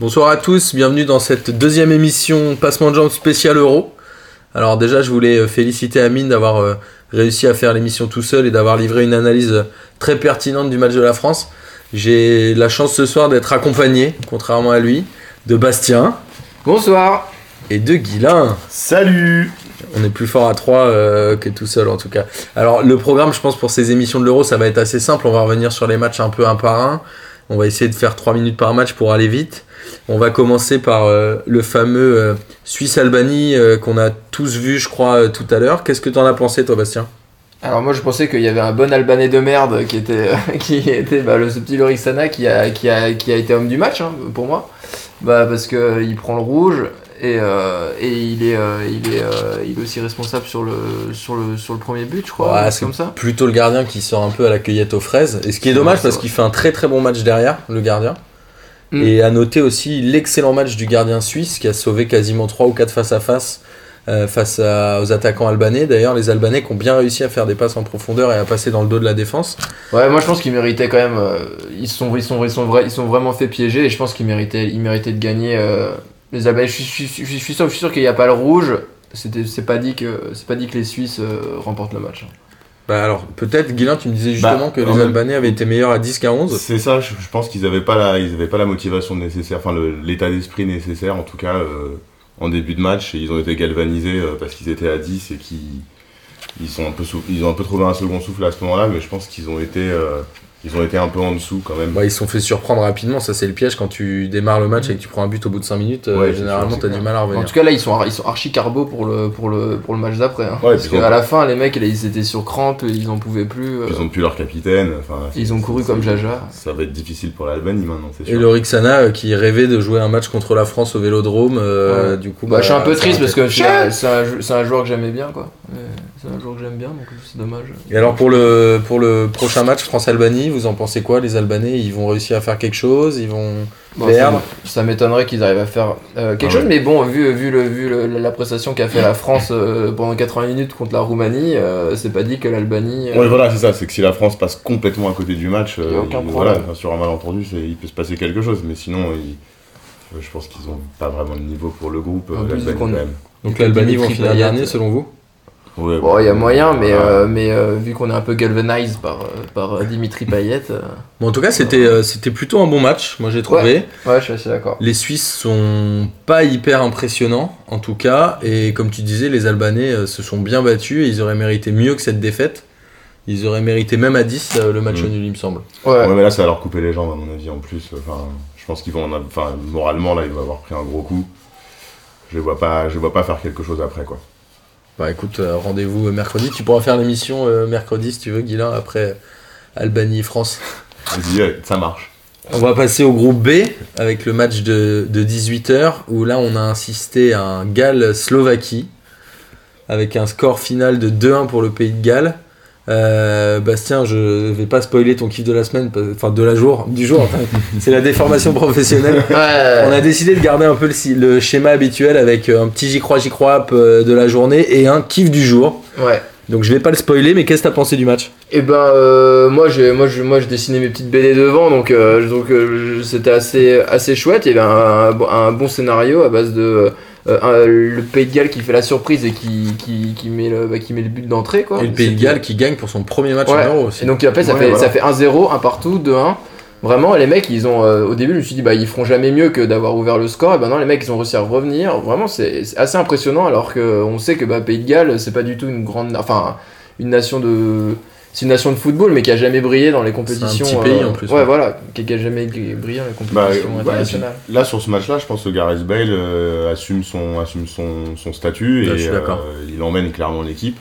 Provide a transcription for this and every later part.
Bonsoir à tous, bienvenue dans cette deuxième émission Passement de jambes spécial Euro. Alors déjà, je voulais euh, féliciter Amine d'avoir euh, réussi à faire l'émission tout seul et d'avoir livré une analyse très pertinente du match de la France. J'ai la chance ce soir d'être accompagné, contrairement à lui, de Bastien Bonsoir. et de Guilin. Salut On est plus fort à trois euh, que tout seul en tout cas. Alors le programme, je pense pour ces émissions de l'Euro, ça va être assez simple. On va revenir sur les matchs un peu un par un. On va essayer de faire 3 minutes par match pour aller vite. On va commencer par euh, le fameux euh, Suisse-Albanie euh, qu'on a tous vu, je crois, tout à l'heure. Qu'est-ce que t'en as pensé, toi, Bastien? Alors moi je pensais qu'il y avait un bon Albanais de merde qui était, qui était bah, le, ce petit Lorixana qui a, qui, a, qui a été homme du match hein, pour moi. Bah, parce qu'il prend le rouge et, euh, et il, est, euh, il, est, euh, il est aussi responsable sur le, sur le, sur le premier but je crois. Ouais, c'est comme ça. Plutôt le gardien qui sort un peu à la cueillette aux fraises. Et ce qui est dommage parce qu'il fait un très très bon match derrière, le gardien. Mm. Et à noter aussi l'excellent match du gardien suisse qui a sauvé quasiment 3 ou 4 face à face face à- aux attaquants albanais. D'ailleurs, les Albanais qui ont bien réussi à faire des passes en profondeur et à passer dans le dos de la défense. Ouais moi je pense qu'ils méritaient quand même. ils, sont, ils, sont, ils, sont vra- ils sont vraiment fait piéger et je pense qu'ils méritaient, ils méritaient de gagner les Albanais. Je suis, je suis- je suis sûr, je suis sûr qu'il n'y a pas le rouge. C'est pas dit que c'est pas dit que les Suisses euh, remportent le match. Bah alors, peut-être, Guilain, tu me disais justement Bah, que en les Albanais avaient été meilleurs à 10 qu'à 11. C'est ça, je, je pense qu'ils n'avaient pas, la- ils avaient pas la motivation nécessaire, enfin l'état d'esprit nécessaire en tout cas euh, en début de match. Et ils ont été galvanisés euh, parce qu'ils étaient à 10 et qu'ils ils sont un peu sou- ils ont un peu trouvé un second souffle à ce moment-là, mais je pense qu'ils ont été euh, ils ont été un peu en dessous quand même. Bah, ils se sont fait surprendre rapidement, ça c'est le piège quand tu démarres le match et que tu prends un but au bout de 5 minutes, euh, Ouais, généralement t'as du mal à En revenir. tout cas, là, ils sont, ils sont archi carbo pour le, pour le, pour le match d'après. hein. Ouais, Parce qu'à on- la fin, les mecs, ils étaient sur crampe, ils en pouvaient plus. euh, Ils ont plus leur capitaine. Enfin, Ils ont couru comme Jaja. Ça va être difficile pour l'Albanie maintenant, c'est Et sûr. le Rixana euh, qui rêvait de jouer un match contre la France au Vélodrome, euh, Ouais. du coup. Bah, je suis un peu ça triste parce que c'est un, un joueur que j'aimais bien, quoi. C'est un joueur que j'aime bien, donc c'est dommage. Et alors pour le, pour le prochain match France-Albanie, vous en pensez quoi Les Albanais, ils vont réussir à faire quelque chose? Ils vont. Bon, Perdre? ça, ça m'étonnerait qu'ils arrivent à faire euh, quelque Ah chose, ouais. mais bon, vu, vu, le, vu le- la prestation qu'a fait la France euh, pendant 80 minutes contre la Roumanie, euh, c'est pas dit que l'Albanie. euh, Ouais, voilà, c'est ça, c'est que si la France passe complètement à côté du match, Il euh, aucun il- voilà, sur un malentendu, c'est- il peut se passer quelque chose, mais sinon, il- je pense qu'ils ont pas vraiment le niveau pour le groupe, En l'Albanie, quand même. Donc l'Albanie vont Dimitri finir Payet, dernier selon vous? Ouais, Bon, il y a moyen, mais, voilà. euh, mais euh, vu qu'on est un peu galvanized par, euh, par Dimitri Payet, euh, Bon, en tout cas, c'était euh, c'était plutôt un bon match, moi j'ai trouvé. ouais, je suis assez d'accord. Les Suisses sont pas hyper impressionnants, en tout cas, et comme tu disais, les Albanais euh, se sont bien battus et ils auraient mérité mieux que cette défaite. Ils auraient mérité même à 10 euh, le match Mm. nul, il me semble. Ouais. Ouais, mais là, ça va leur couper les jambes, à mon avis, en plus. Enfin, je pense qu'ils vont, en a- enfin, moralement, là, ils vont avoir pris un gros coup. Je les vois pas, je les vois pas faire quelque chose après, quoi. Bah écoute, euh, rendez-vous euh, mercredi. Tu pourras faire l'émission euh, mercredi si tu veux, Guilain, après Albanie-France. Vas-y, ça marche. On va passer au groupe B avec le match de, de 18h où là on a insisté à un Galles-Slovaquie avec un score final de 2-1 pour le pays de Galles. Euh, Bastien, je vais pas spoiler ton kiff de la semaine, enfin de la jour, du jour. enfin, C'est la déformation professionnelle. Ouais. On a décidé de garder un peu le, schéma habituel avec euh, un petit j'y crois, j'y crois euh, de la journée et un kiff du jour. Ouais. Donc je vais pas le spoiler, mais qu'est-ce que t'as pensé du match? Et ben euh, moi j'ai moi je moi je dessinais mes petites BD devant donc euh, donc euh, c'était assez assez chouette. Il y avait un bon scénario à base de euh, le Pays de Galles qui fait la surprise et qui qui, qui met le bah, qui met le but d'entrée quoi. Et le pays de Galles qui gagne pour son premier match Ouais. en Euro aussi. Et donc après ça Ouais, fait voilà. ça fait 1-0, 1 partout, 2-1. Vraiment les mecs ils ont euh, au début je me suis dit bah ils feront jamais mieux que d'avoir ouvert le score et ben non les mecs ils ont réussi à revenir. Vraiment c'est c'est assez impressionnant alors que on sait que bah Pays de Galles c'est pas du tout une grande enfin une nation de c'est une nation de football mais qui a jamais brillé dans les compétitions petit pays, en plus, ouais, ouais. voilà qui, qui a jamais brillé dans les Bah, compétitions ouais, internationales là, sur ce match-là, je pense que Gareth Bale euh, assume, son, assume son, son statut et euh, il emmène clairement l'équipe.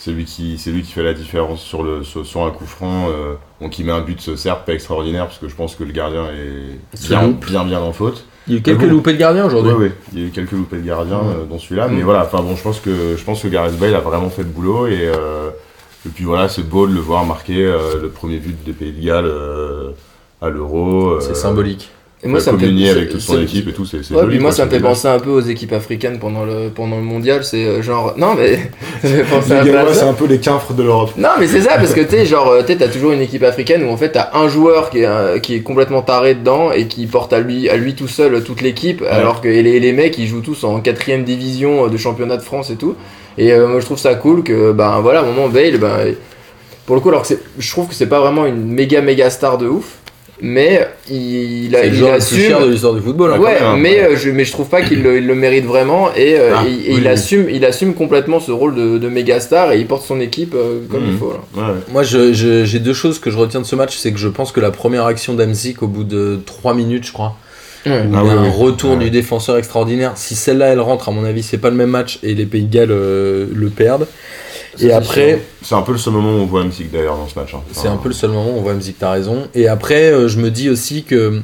C'est lui, qui, c'est lui qui fait la différence sur, le, sur, sur un coup franc. euh, bon, qui met un but, certes, pas extraordinaire, parce que je pense que le gardien est bien, bien, bien en faute. Il y a eu quelques Mais bon. loupés de gardien aujourd'hui. Oui, oui, il y a eu quelques loupés de gardien euh, dans celui-là, mais Mm. voilà, enfin bon, je pense que je pense que Gareth Bale a vraiment fait le boulot et, euh, et puis voilà, c'est beau de le voir marquer euh, le premier but de Pays de Galles euh, à l'Euro. euh, C'est symbolique. Et moi, ça me fait avec toute son équipe et tout, c'est c'est Ouais, joli, puis moi quoi, ça me fait penser un peu aux équipes africaines pendant le, pendant le mondial. C'est genre. Non, mais. c'est un peu les quinfres de l'Europe. Non, mais c'est ça, parce que tu sais, genre, tu sais, t'as toujours une équipe africaine où en fait t'as un joueur qui est, qui est complètement taré dedans et qui porte à lui, à lui tout seul toute l'équipe, alors que et les, les mecs ils jouent tous en quatrième division de championnat de France et tout. Et euh, moi je trouve ça cool que, ben voilà, à un moment Bale, ben, pour le coup, alors que je trouve que c'est pas vraiment une méga méga star de ouf, mais il, a, C'est le il joueur le plus cher assume. de l'histoire du football. hein. Ouais, quand même, mais, ouais. euh, je, mais je trouve pas qu'il le, il le mérite vraiment et, euh, Ah, et- et oui, il, oui. assume, il assume complètement ce rôle de, de méga star et il porte son équipe euh, comme il Mhm. faut. Là. Ouais, ouais. Moi, j'ai deux choses que je retiens de ce match. C'est que je pense que la première action d'Amzik, au bout de 3 minutes, je crois, Ah il y a oui, un oui. retour Ouais. du défenseur extraordinaire. Si celle-là, elle rentre, à mon avis, c'est pas le même match et les Pays de Galles euh, le perdent. Et après, C'est un peu le seul moment où on voit Msik d'ailleurs dans ce match. hein. c'est un peu le seul moment où on voit Mzik, t'as raison. Et après, euh, je me dis aussi que,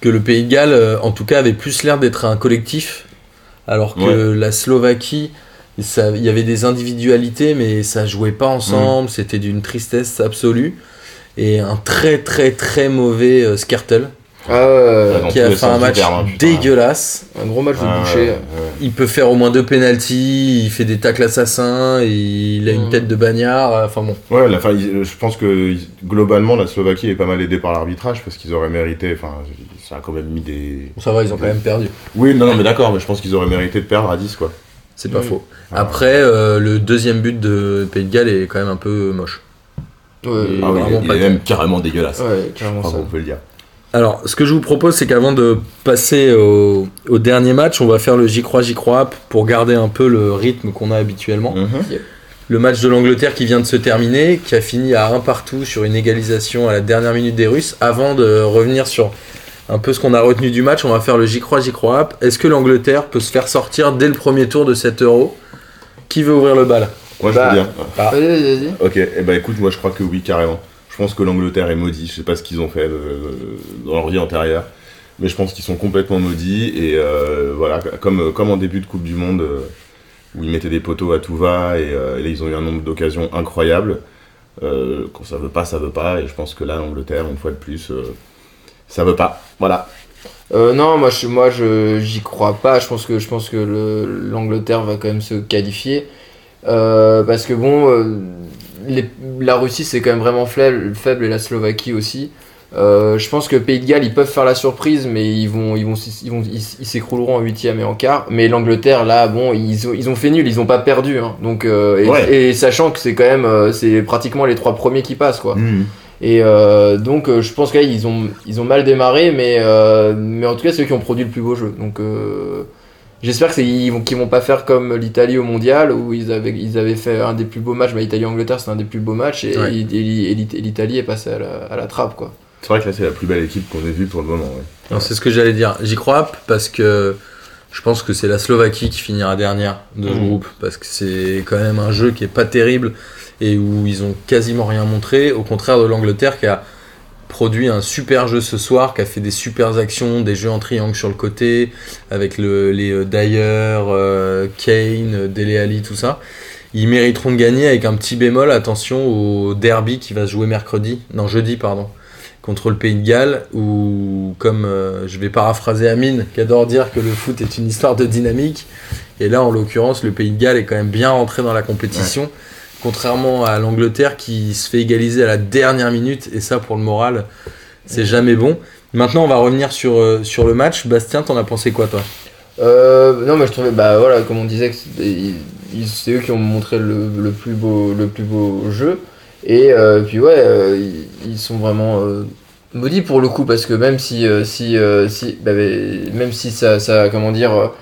que le Pays de Galles, euh, en tout cas, avait plus l'air d'être un collectif, alors que la Slovaquie, il y avait des individualités, mais ça jouait pas ensemble, c'était d'une tristesse absolue. Et un très très très mauvais euh, Skertel, Ah ouais, qui a fait un match terme, hein, dégueulasse. un gros match de Ah, boucher. ouais, ouais. Il peut faire au moins deux pénalties, il fait des tacles assassins, il a une tête de bagnard, enfin bon. Ouais, la, fin, il- je pense que il- globalement la Slovaquie est pas mal aidée par l'arbitrage parce qu'ils auraient mérité. Enfin, ça a quand même mis des. Ça va, ils ont quand même perdu. Oui, non, non, mais d'accord, mais je pense qu'ils auraient mérité de perdre à 10 quoi. C'est pas faux. Ah. Après, euh, le deuxième but de Pays de Galles est quand même un peu moche. Ouais, Ah oui, vraiment il pas est même carrément dégueulasse. ouais, carrément Enfin, ça. on peut le dire. Alors, ce que je vous propose, c'est qu'avant de passer au, au dernier match, on va faire le J'y crois, J'y crois app pour garder un peu le rythme qu'on a habituellement. Mhm. Le match de l'Angleterre qui vient de se terminer, qui a fini à un partout sur une égalisation à la dernière minute des Russes. Avant de revenir sur un peu ce qu'on a retenu du match, on va faire le J'y crois, J'y crois app. Est-ce que l'Angleterre peut se faire sortir dès le premier tour de 7 euros Qui veut ouvrir le bal? Moi, je Bah, veux bien. Ah. Vas-y, vas-y, vas-y. Ok, et bah écoute, moi je crois que oui, carrément. Je pense que l'Angleterre est maudit. Je sais pas ce qu'ils ont fait euh, dans leur vie antérieure, mais je pense qu'ils sont complètement maudits. Et euh, voilà, comme, en début de Coupe du Monde, euh, où ils mettaient des poteaux à tout va, et, là ils ont eu un nombre d'occasions incroyables. Quand ça veut pas, ça veut pas. Et je pense que là, l'Angleterre, une fois de plus, ça veut pas. Voilà. Non, moi, je, moi, je, j'y crois pas. Je pense que, l'Angleterre va quand même se qualifier. Parce que bon, les- la Russie c'est quand même vraiment faible, faible et la Slovaquie aussi. Euh, je pense que Pays de Galles ils peuvent faire la surprise, mais ils vont, ils vont, ils vont, ils, s'écrouleront en huitième et en quart. Mais l'Angleterre là, bon, ils ont, ils ont fait nul, ils ont pas perdu. hein. Donc euh, et, Ouais. et sachant que c'est quand même, euh, c'est pratiquement les trois premiers qui passent quoi. Et euh, donc euh, je pense qu'ils ont, ils ont mal démarré, mais, euh, mais en tout cas c'est eux qui ont produit le plus beau jeu. Donc j'espère que c'est- ils vont, qu'ils vont pas faire comme l'Italie au mondial où ils avaient, ils avaient fait un des plus beaux matchs. Bah, Italie-Angleterre c'était un des plus beaux matchs et, Ouais. et- et- et l'It- et l'Italie est passée à la, à la trappe quoi. C'est vrai que là, c'est la plus belle équipe qu'on ait vue pour le moment. ouais. Non, C'est ce que j'allais dire. J'y crois parce que je pense que c'est la Slovaquie qui finira dernière de ce Mhm. groupe parce que c'est quand même un jeu qui est pas terrible et où ils ont quasiment rien montré. Au contraire de l'Angleterre qui a produit un super jeu ce soir, qui a fait des super actions, des jeux en triangle sur le côté avec le, les euh, Dyer, euh, Kane, euh, Dele Alli, tout ça. Ils mériteront de gagner avec un petit bémol. Attention au derby qui va se jouer mercredi, non jeudi pardon contre le Pays de Galles, où, comme je vais paraphraser Amine, qui adore dire que le foot est une histoire de dynamique, et là, en l'occurrence, le Pays de Galles est quand même bien rentré dans la compétition, contrairement à l'Angleterre qui se fait égaliser à la dernière minute, et ça, pour le moral, c'est jamais bon. Maintenant, on va revenir sur, euh, sur le match. Bastien, t'en as pensé quoi, toi? Euh, non mais je trouvais bah voilà comme on disait c'est eux qui ont montré le, le plus beau le plus beau jeu et euh, puis ouais euh, ils, sont vraiment maudits pour le coup parce que même si si si bah, même si ça ça comment dire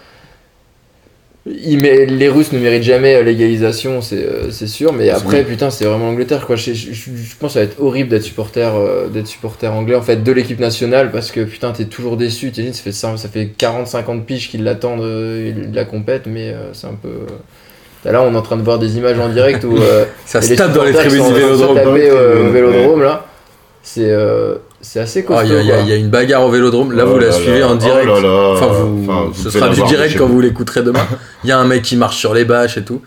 euh, ils mé- les Russes ne méritent jamais euh, l'égalisation, c'est euh, c'est sûr. Mais après, putain, c'est vraiment l'Angleterre. quoi. Je, je- je- je pense que ça va être horrible d'être supporter, euh, d'être supporter anglais en fait de l'équipe nationale parce que putain, t'es toujours déçu. T'imagines, ça fait ça, fait 40-50 piges qu'ils l'attendent euh, de la compète, mais euh, c'est un peu. euh, Là, on est en train de voir des images en direct où euh, Ça se tape dans les qui tribunes du Vélodrome. taper, euh, au Vélodrome là. C'est euh, c'est assez Ah, costaud. Il y, a- il y a- quoi. il y a une bagarre au Vélodrome. Là, Oh vous la là suivez là. en direct. Oh là là. Enfin, vous, Enfin, vous ce sera du direct quand vous. vous l'écouterez demain. Il y a un mec qui marche sur les bâches et tout.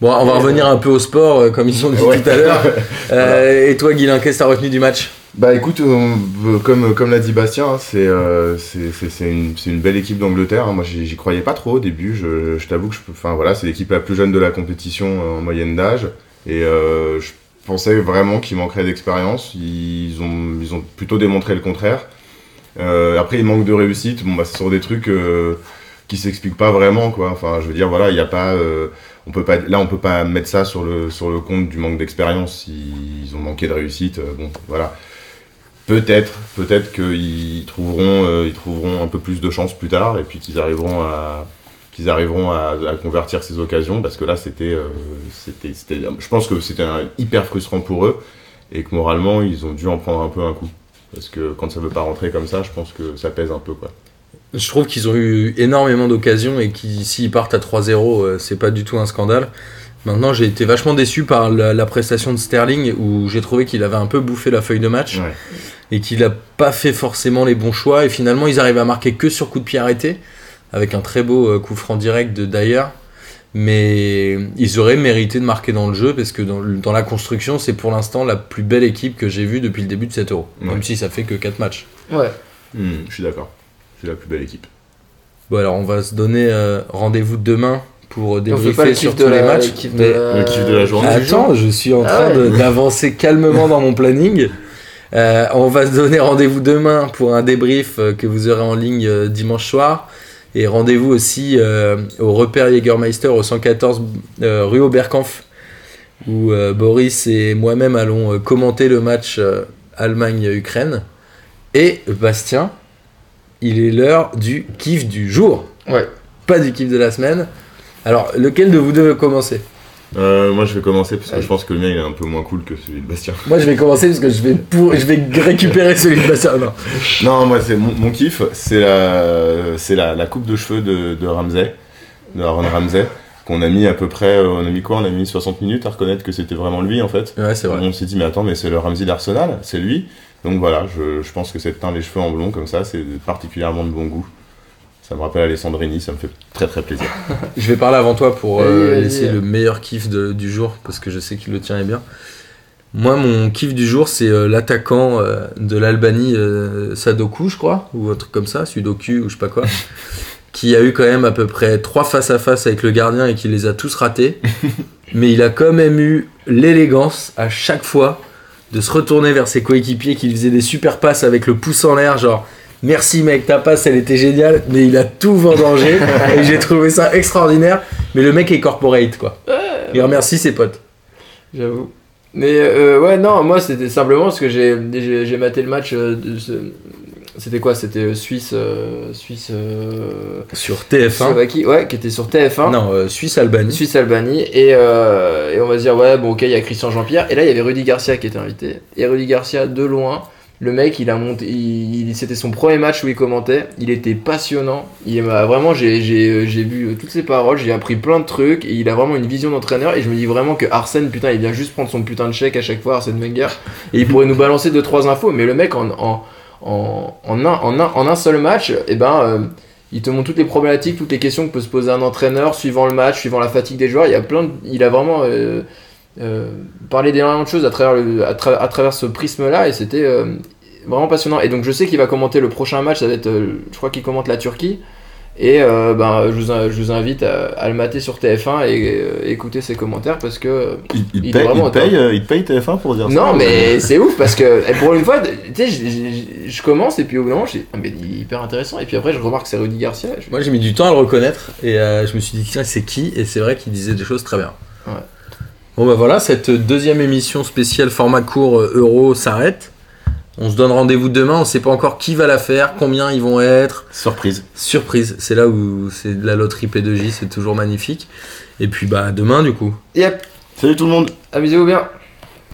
Bon, on va revenir un peu au sport, euh, comme ils ont dit Ouais. tout à l'heure. Euh, Et toi, Guilain, qu'est-ce que t'as retenu du match? Bah écoute, euh, comme, comme l'a dit Bastien, hein, c'est euh, c'est- c'est- c'est une, c'est une belle équipe d'Angleterre. hein. Moi j'y croyais pas trop au début. Je, je t'avoue que je, peux- enfin, voilà, c'est l'équipe la plus jeune de la compétition euh, en moyenne d'âge. Et euh, je pensais vraiment qu'ils manqueraient d'expérience. Ils ont, ils ont plutôt démontré le contraire. Euh, après, il manque de réussite. Bon, bah, c'est sur des trucs euh, qui s'expliquent pas vraiment, quoi. Enfin, je veux dire, voilà, il n'y a pas. euh, on peut pas, là, on peut pas mettre ça sur le, sur le compte du manque d'expérience. Ils, ils ont manqué de réussite. euh, bon, voilà. Peut-être, peut-être qu'ils trouveront, euh, ils trouveront un peu plus de chance plus tard et puis qu'ils arriveront à, qu'ils arriveront à, à convertir ces occasions parce que là, c'était, euh, c'était, je pense que c'était hyper frustrant pour eux et que moralement, ils ont dû en prendre un peu un coup. Parce que quand ça veut pas rentrer comme ça, je pense que ça pèse un peu, quoi. Je trouve qu'ils ont eu énormément d'occasions et qu'ils s'ils partent à 3-0, euh, c'est pas du tout un scandale. Maintenant, j'ai été vachement déçu par la, la prestation de Sterling où j'ai trouvé qu'il avait un peu bouffé la feuille de match Ouais. et qu'il a pas fait forcément les bons choix. Et finalement, ils arrivent à marquer que sur coup de pied arrêté avec un très beau euh, coup franc direct de Dyer. Mais ils auraient mérité de marquer dans le jeu parce que dans, la construction, c'est pour l'instant la plus belle équipe que j'ai vue depuis le début de cette euro. Ouais. Même si ça fait que 4 matchs. Ouais. Hmm, je suis d'accord. C'est la plus belle équipe. Bon alors on va se donner euh, rendez-vous demain pour euh, débriefer le sur tous les la, matchs. le kiff mais- de la, Le kiff de la journée. Attends, je suis en Ah train ouais. d'avancer calmement dans mon planning. Euh, on va se donner rendez-vous demain pour un débrief que vous aurez en ligne dimanche soir. Et rendez-vous aussi euh, au repère Jägermeister au 114 euh, rue Oberkampf où euh, Boris et moi-même allons commenter le match Allemagne-Ukraine. Et Bastien, il est l'heure du kiff du jour, Ouais. pas du kiff de la semaine. Alors, lequel de vous deux veut commencer? Euh, moi, je vais commencer parce que je pense que le mien il est un peu moins cool que celui de Bastien. Moi, je vais commencer parce que je vais, pour, je vais récupérer celui de Bastien. Non. Non, moi, c'est mon, mon kiff, c'est la, c'est la, la coupe de cheveux de, de Ramsey, de Aaron Ramsey, qu'on a mis à peu près, euh, on a mis quoi? On a mis 60 minutes à reconnaître que c'était vraiment lui en fait. Ouais, c'est vrai. On s'est dit, mais attends, mais c'est le Ramsey d'Arsenal, c'est lui. Donc voilà, je, je pense que cette teint les cheveux en blond comme ça, c'est particulièrement de bon goût. Ça me rappelle Alessandrini, ça me fait très très plaisir. Je vais parler avant toi pour euh, laisser le meilleur kiff de- du jour parce que je sais qu'il le tient bien. Moi, mon kiff du jour, c'est euh, l'attaquant euh, de l'Albanie, euh, Sadoku, je crois, ou un truc comme ça, Sudoku, ou je sais pas quoi, qui a eu quand même à peu près trois face à face avec le gardien et qui les a tous ratés. Mais il a quand même eu l'élégance à chaque fois de se retourner vers ses coéquipiers qui lui faisaient des super passes avec le pouce en l'air, genre merci mec, ta passe elle était géniale, mais il a tout vendangé et j'ai trouvé ça extraordinaire. Mais le mec est corporate quoi. Il remercie ses potes. J'avoue. Mais euh, ouais, non, moi c'était simplement parce que j'ai j'ai j'ai maté le match euh, de ce- C'était quoi? C'était euh, Suisse. euh, Suisse. euh, Sur TF1. Slovaquie, ouais, qui était sur TF1. Non, euh, Suisse-Albanie. Suisse-Albanie. Et, euh, et on va se dire, ouais, bon, ok, il y a Christian Jean-Pierre. Et là, il y avait Rudy Garcia qui était invité. Et Rudy Garcia, de loin, le mec, il a monté. il- C'était son premier match où il commentait. Il était passionnant. Il m'a vraiment, j'ai j'ai vu euh, toutes ses paroles. J'ai appris plein de trucs. Et il a vraiment une vision d'entraîneur. Et je me dis vraiment que Arsène, putain, il vient juste prendre son putain de chèque à chaque fois, Arsène Wenger. Et il pourrait nous balancer deux trois infos. Mais le mec, en, en, en, un, en, un, en un seul match, et ben. euh, il te montre toutes les problématiques, toutes les questions que peut se poser un entraîneur suivant le match, suivant la fatigue des joueurs. Il y a plein de- il a vraiment euh, euh, parlé d'énormément de choses à travers, le, à, tra- à travers ce prisme-là et c'était euh, vraiment passionnant. Et donc je sais qu'il va commenter le prochain match, ça va être, euh, je crois qu'il commente la Turquie. Et euh, ben, je, vous, je vous invite à, à le mater sur TF1 et écouter ses commentaires parce que Il, il Il paye, il, paye, euh, il paye TF1 pour dire ça non, mais c'est ouf parce que pour une fois, tu sais, je- commence et puis au bout d'un moment, je dis, ah, mais il est hyper intéressant. Et puis après, je remarque que c'est Rudy Garcia. je- Moi j'ai mis du temps à le reconnaître et euh, je me suis dit tiens c'est qui? Et c'est vrai qu'il disait des choses très bien. Bon bah voilà cette deuxième émission spéciale format court euh, euro s'arrête. On se donne rendez-vous demain, on sait pas encore qui va la faire, combien ils vont être. Surprise. Surprise, c'est là où c'est de la loterie P2J, c'est toujours magnifique. Et puis bah demain du coup. Yep, Salut tout le monde amusez-vous bien.